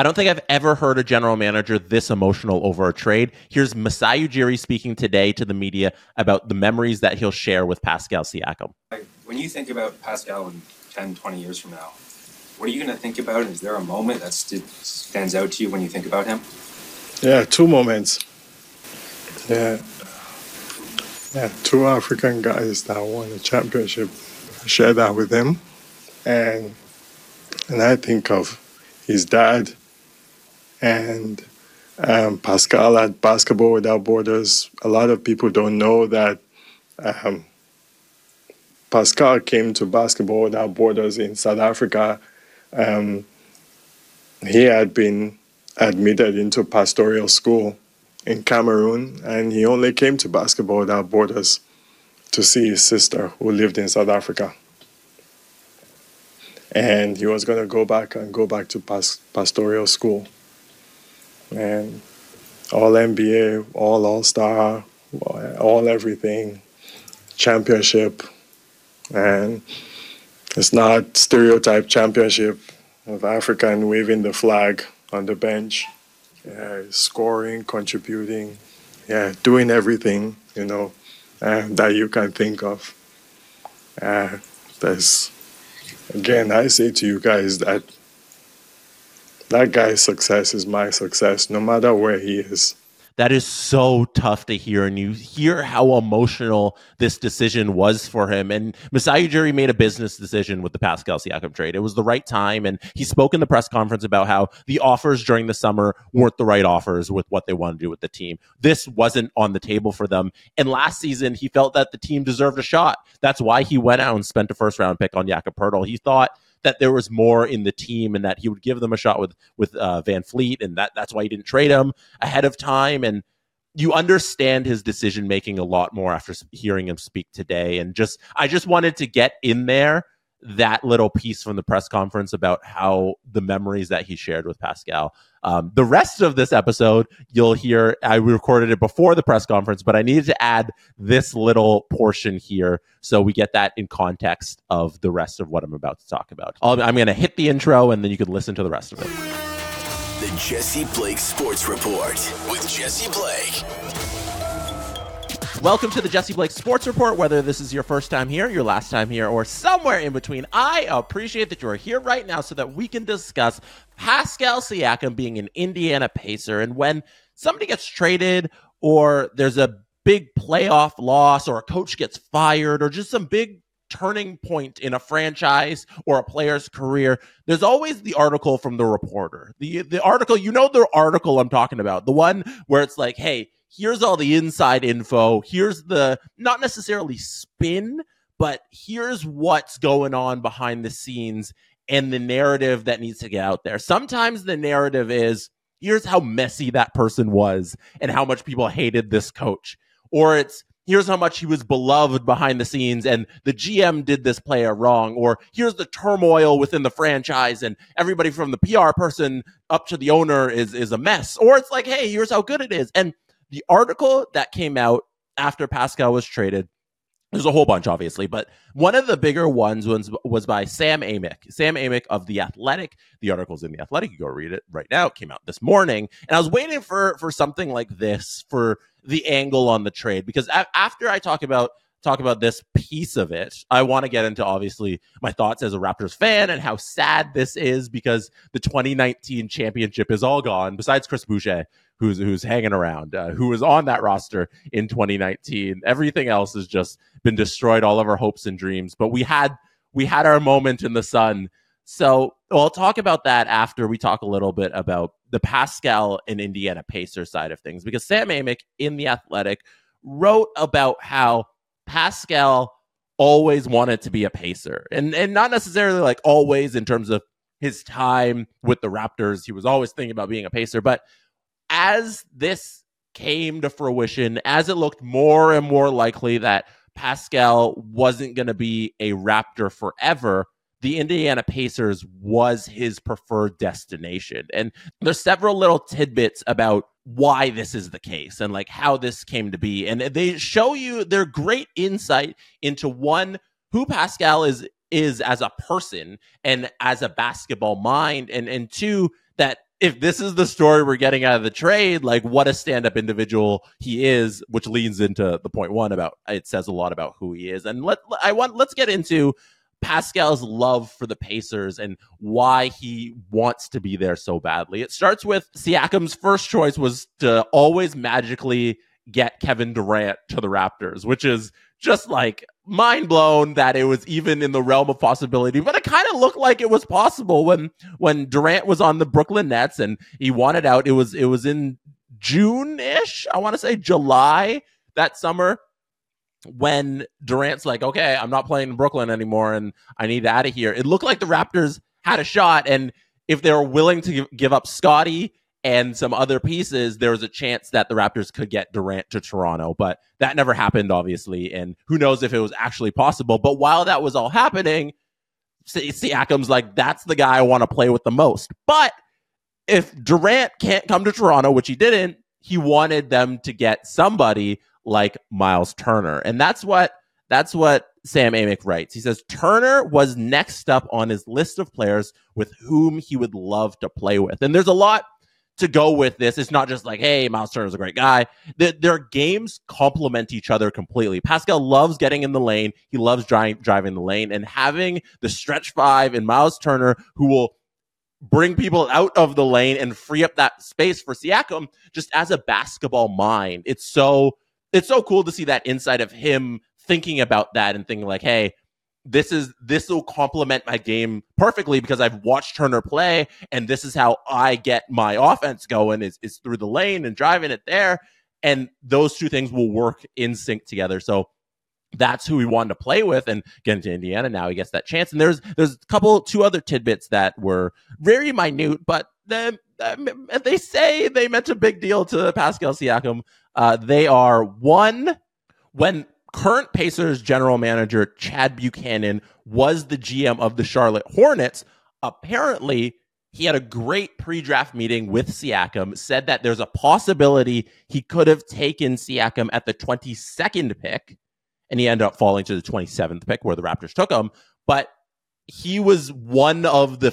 I don't think I've ever heard a general manager this emotional over a trade. Here's Masai Ujiri speaking today to the media about the memories that he'll share with Pascal Siakam. When you think about Pascal in 10, 20 years from now, what are you going to think about? Is there a moment that st- stands out to you when you think about him? Yeah, two moments. Yeah. Yeah, two African guys that won the championship. I share that with him. And and I think of his dad and um, Pascal at Basketball Without Borders. A lot of people don't know that um, Pascal came to Basketball Without Borders in South Africa um, he had been admitted into pastoral school in Cameroon, and he only came to Basketball Without Borders to see his sister who lived in South Africa. And he was going to go back and go back to pas- pastoral school. And all NBA, all All Star, all everything, championship. And it's not stereotype championship of African waving the flag on the bench, yeah, scoring, contributing, yeah, doing everything you know uh, that you can think of. Uh, there's again, I say to you guys that that guy's success is my success, no matter where he is. That is so tough to hear. And you hear how emotional this decision was for him. And Masai Ujiri made a business decision with the Pascal Siakam trade. It was the right time. And he spoke in the press conference about how the offers during the summer weren't the right offers with what they wanted to do with the team. This wasn't on the table for them. And last season, he felt that the team deserved a shot. That's why he went out and spent a first round pick on Jakob Poeltl. He thought that there was more in the team and that he would give them a shot with with uh, VanVleet, and that that's why he didn't trade him ahead of time. And you understand his decision making a lot more after hearing him speak today. And just I just wanted to get in there that little piece from the press conference about how the memories that he shared with Pascal. Um, the rest of this episode, you'll hear, I recorded it before the press conference, but I needed to add this little portion here so we get that in context of the rest of what I'm about to talk about. i I'm going to hit the intro and then you can listen to the rest of it. The Jesse Blake Sports Report with Jesse Blake. Welcome to the Jesse Blake Sports Report. Whether this is your first time here, your last time here, or somewhere in between, I appreciate that you are here right now so that we can discuss Pascal Siakam being an Indiana Pacer. And when somebody gets traded, or there's a big playoff loss, or a coach gets fired, or just some big turning point in a franchise or a player's career, there's always the article from the reporter. The the article, you know the article I'm talking about. The one where it's like, hey, here's all the inside info. Here's the not necessarily spin, but here's what's going on behind the scenes and the narrative that needs to get out there. Sometimes the narrative is here's how messy that person was and how much people hated this coach. Or it's here's how much he was beloved behind the scenes and the GM did this player wrong. Or here's the turmoil within the franchise and everybody from the PR person up to the owner is is a mess. Or it's like, hey, here's how good it is. And the article that came out after Pascal was traded, there's a whole bunch, obviously, but one of the bigger ones was, was by Sam Amick. Sam Amick of The Athletic. The article's in The Athletic. You go read it right now. It came out this morning. And I was waiting for, for something like this for the angle on the trade because a- after I talk about talk about this piece of it, I want to get into obviously my thoughts as a Raptors fan and how sad this is because the 2019 championship is all gone, besides Chris Boucher, who's who's hanging around, uh, who was on that roster in 2019. Everything else has just been destroyed. All of our hopes and dreams. But we had we had our moment in the sun. So I'll talk about that after we talk a little bit about the Pascal and Indiana Pacers side of things, because Sam Amick in the Athletic wrote about how Pascal always wanted to be a pacer. And and not necessarily like always in terms of his time with the Raptors. He was always thinking about being a pacer. But as this came to fruition, as it looked more and more likely that Pascal wasn't going to be a Raptor forever, the Indiana Pacers was his preferred destination. And there's several little tidbits about why this is the case and like how this came to be. And they show you their great insight into one who Pascal is is as a person and as a basketball mind and and two that if this is the story we're getting out of the trade, like what a stand up individual he is, which leans into the point one about it says a lot about who he is. And let I want let's get into Pascal's love for the Pacers and why he wants to be there so badly. It starts with Siakam's first choice was to always magically get Kevin Durant to the Raptors, which is just like mind blown that it was even in the realm of possibility. But it kind of looked like it was possible when when Durant was on the Brooklyn Nets and he wanted out. It was it was in June ish. I want to say July that summer when Durant's like, okay, I'm not playing in Brooklyn anymore and I need out of here. It looked like the Raptors had a shot. And if they were willing to give up Scottie and some other pieces, there was a chance that the Raptors could get Durant to Toronto. But that never happened, obviously. And who knows if it was actually possible. But while that was all happening, Siakam's like, that's the guy I want to play with the most. But if Durant can't come to Toronto, which he didn't, he wanted them to get somebody like Miles Turner. And that's what that's what Sam Amick writes. He says Turner was next up on his list of players with whom he would love to play with. And there's a lot to go with this. It's not just like, hey, Miles Turner's a great guy. The, their games complement each other completely. Pascal loves getting in the lane. He loves driving driving the lane and having the stretch five and Miles Turner who will bring people out of the lane and free up that space for Siakam just as a basketball mind. It's so it's so cool to see that inside of him thinking about that and thinking like, hey, this is this will complement my game perfectly because I've watched Turner play, and this is how I get my offense going is is through the lane and driving it there, and those two things will work in sync together. So that's who we wanted to play with and get into Indiana. Now he gets that chance. And there's there's a couple two other tidbits that were very minute, but the, uh, they say they meant a big deal to Pascal Siakam. Uh, they are one when current Pacers general manager Chad Buchanan was the GM of the Charlotte Hornets. Apparently, he had a great pre-draft meeting with Siakam, said that there's a possibility he could have taken Siakam at the 22nd pick, and he ended up falling to the 27th pick where the Raptors took him. But he was one of the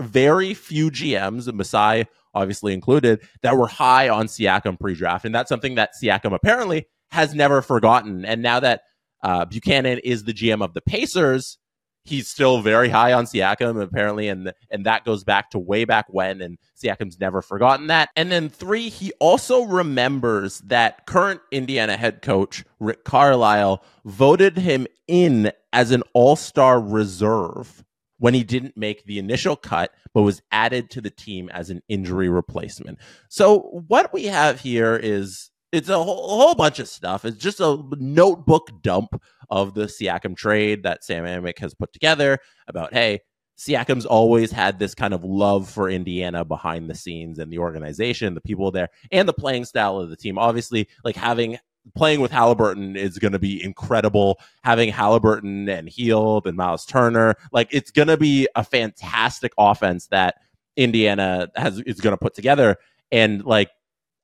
very few GMs, Masai obviously included, that were high on Siakam pre-draft, and that's something that Siakam apparently has never forgotten. And now that uh, Buchanan is the GM of the Pacers, he's still very high on Siakam apparently, and and that goes back to way back when. And Siakam's never forgotten that. And then three, he also remembers that current Indiana head coach Rick Carlisle voted him in as an All Star reserve when he didn't make the initial cut, but was added to the team as an injury replacement. So what we have here is it's a whole, a whole, bunch of stuff. It's just a notebook dump of the Siakam trade that Sam Amick has put together about, hey, Siakam's always had this kind of love for Indiana behind the scenes and the organization, the people there, and the playing style of the team. Obviously, like having playing with Halliburton is going to be incredible. Having Halliburton and Hield and Miles Turner, like it's going to be a fantastic offense that Indiana has is going to put together. And like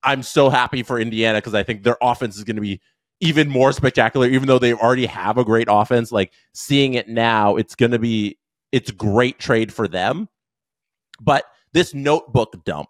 I'm so happy for Indiana because I think their offense is going to be even more spectacular, even though they already have a great offense. Like seeing it now, it's going to be it's great trade for them. But this notebook dump,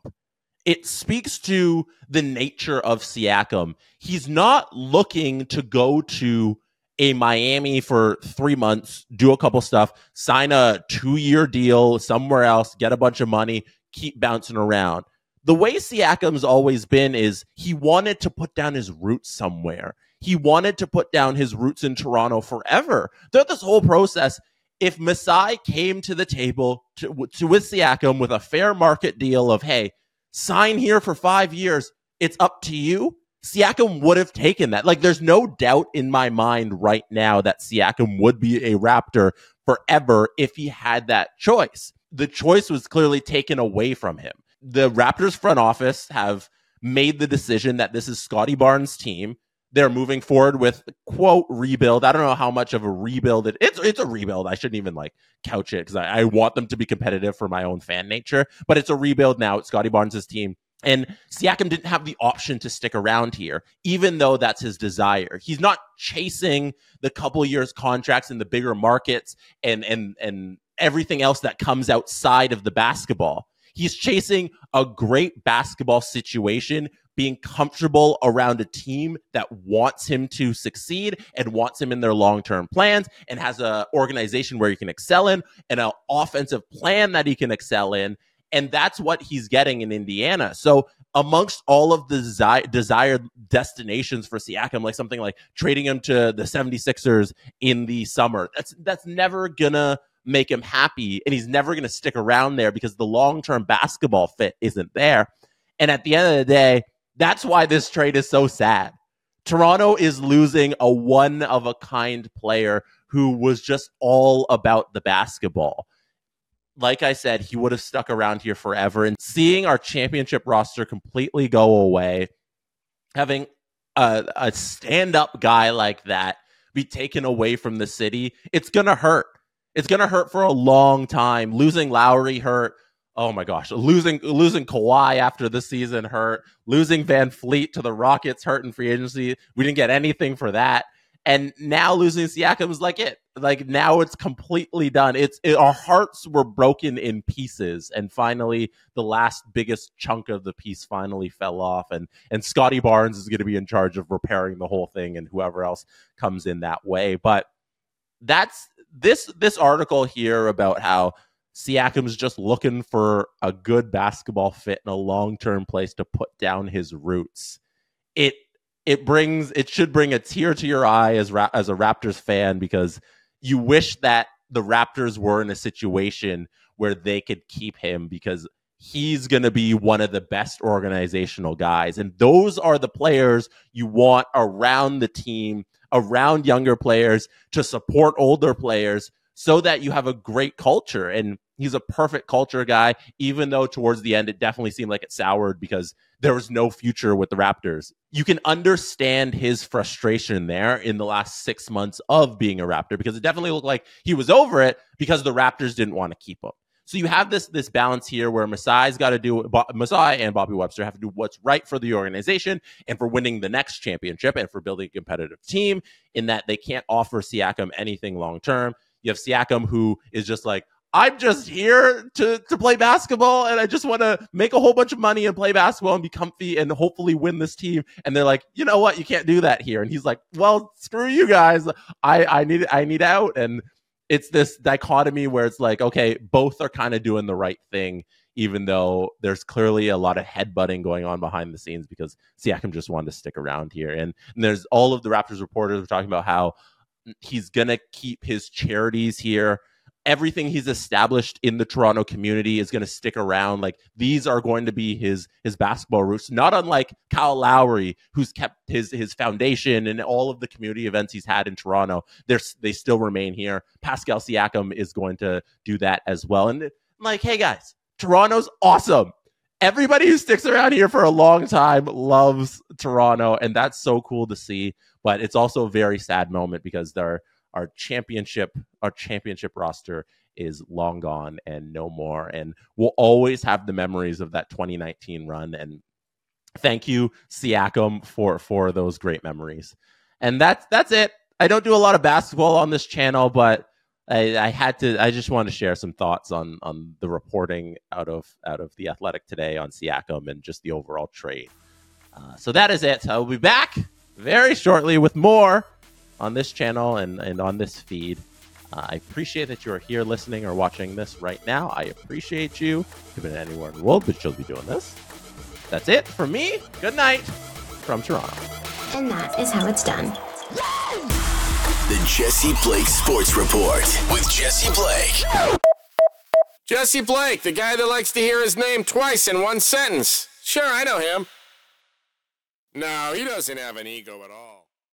it speaks to the nature of Siakam. He's not looking to go to a Miami for three months, do a couple stuff, sign a two year deal somewhere else, get a bunch of money, keep bouncing around the way Siakam's always been is he wanted to put down his roots somewhere. He wanted to put down his roots in Toronto forever. Throughout this whole process, if Masai came to the table to, to with Siakam with a fair market deal of, hey, sign here for five years, it's up to you. Siakam would have taken that. Like, there's no doubt in my mind right now that Siakam would be a Raptor forever if he had that choice. The choice was clearly taken away from him the Raptors front office have made the decision that this is Scottie Barnes' team. They're moving forward with quote rebuild. I don't know how much of a rebuild it, it's. It's a rebuild. I shouldn't even like couch it because I, I want them to be competitive for my own fan nature. But it's a rebuild now. It's Scottie Barnes' team. And Siakam didn't have the option to stick around here, even though that's his desire. He's not chasing the couple years contracts in the bigger markets and and and everything else that comes outside of the basketball He's chasing a great basketball situation, being comfortable around a team that wants him to succeed and wants him in their long-term plans and has a organization where he can excel in and an offensive plan that he can excel in and that's what he's getting in Indiana. So amongst all of the desi- desired destinations for Siakam, like something like trading him to the 76ers in the summer, that's that's never gonna make him happy, and he's never gonna stick around there because the long term basketball fit isn't there. And at the end of the day, that's why this trade is so sad. Toronto is losing a one of a kind player who was just all about the basketball like I said, he would have stuck around here forever. And seeing our championship roster completely go away, having a, a stand up guy like that be taken away from the city, it's going to hurt. It's going to hurt for a long time. Losing Lowry hurt. Oh my gosh, losing losing Kawhi after the season hurt. Losing VanVleet to the Rockets hurt in free agency. We didn't get anything for that. And now losing Siakam is like it. Like now it's completely done. It's it, our hearts were broken in pieces, and finally the last biggest chunk of the piece finally fell off, and and Scottie Barnes is going to be in charge of repairing the whole thing, and whoever else comes in that way. But that's this this article here about how Siakam is just looking for a good basketball fit and a long term place to put down his roots. It it brings it should bring a tear to your eye as ra- as a Raptors fan because you wish that the Raptors were in a situation where they could keep him because he's going to be one of the best organizational guys and those are the players you want around the team around younger players to support older players so that you have a great culture and he's a perfect culture guy even though towards the end it definitely seemed like it soured because there was no future with the Raptors. You can understand his frustration there in the last six months of being a Raptor because it definitely looked like he was over it because the Raptors didn't want to keep him. So you have this this balance here where Masai's got to do Masai and Bobby Webster have to do what's right for the organization and for winning the next championship and for building a competitive team. In that they can't offer Siakam anything long term. You have Siakam who is just like, I'm just here to to play basketball and I just want to make a whole bunch of money and play basketball and be comfy and hopefully win this team. And they're like, you know what, you can't do that here. And he's like, well, screw you guys. I I need I need out. And it's this dichotomy where it's like, okay, both are kind of doing the right thing, even though there's clearly a lot of headbutting going on behind the scenes because Siakam just wanted to stick around here. And, and there's all of the Raptors reporters are talking about how he's gonna keep his charities here everything he's established in the Toronto community is going to stick around. Like these are going to be his his basketball roots, not unlike Kyle Lowry, who's kept his his foundation and all of the community events he's had in Toronto. They're, they still remain here. Pascal Siakam is going to do that as well. And like, hey guys, Toronto's awesome. Everybody who sticks around here for a long time loves Toronto, and that's so cool to see. But it's also a very sad moment because they're our championship our championship roster is long gone and no more and we'll always have the memories of that 2019 run and thank you Siakam for for those great memories and that's that's it I don't do a lot of basketball on this channel but I, I had to I just want to share some thoughts on on the reporting out of out of the athletic today on Siakam and just the overall trade uh, so that is it I'll be back very shortly with more on this channel and, and on this feed. Uh, I appreciate that you are here listening or watching this right now. I appreciate you. Been anywhere in the world, but you'll be doing this. That's it for me. Good night from Toronto. And that is how it's done. The Jesse Blake Sports Report with Jesse Blake. Jesse Blake, the guy that likes to hear his name twice in one sentence. Sure, I know him. No, he doesn't have an ego at all.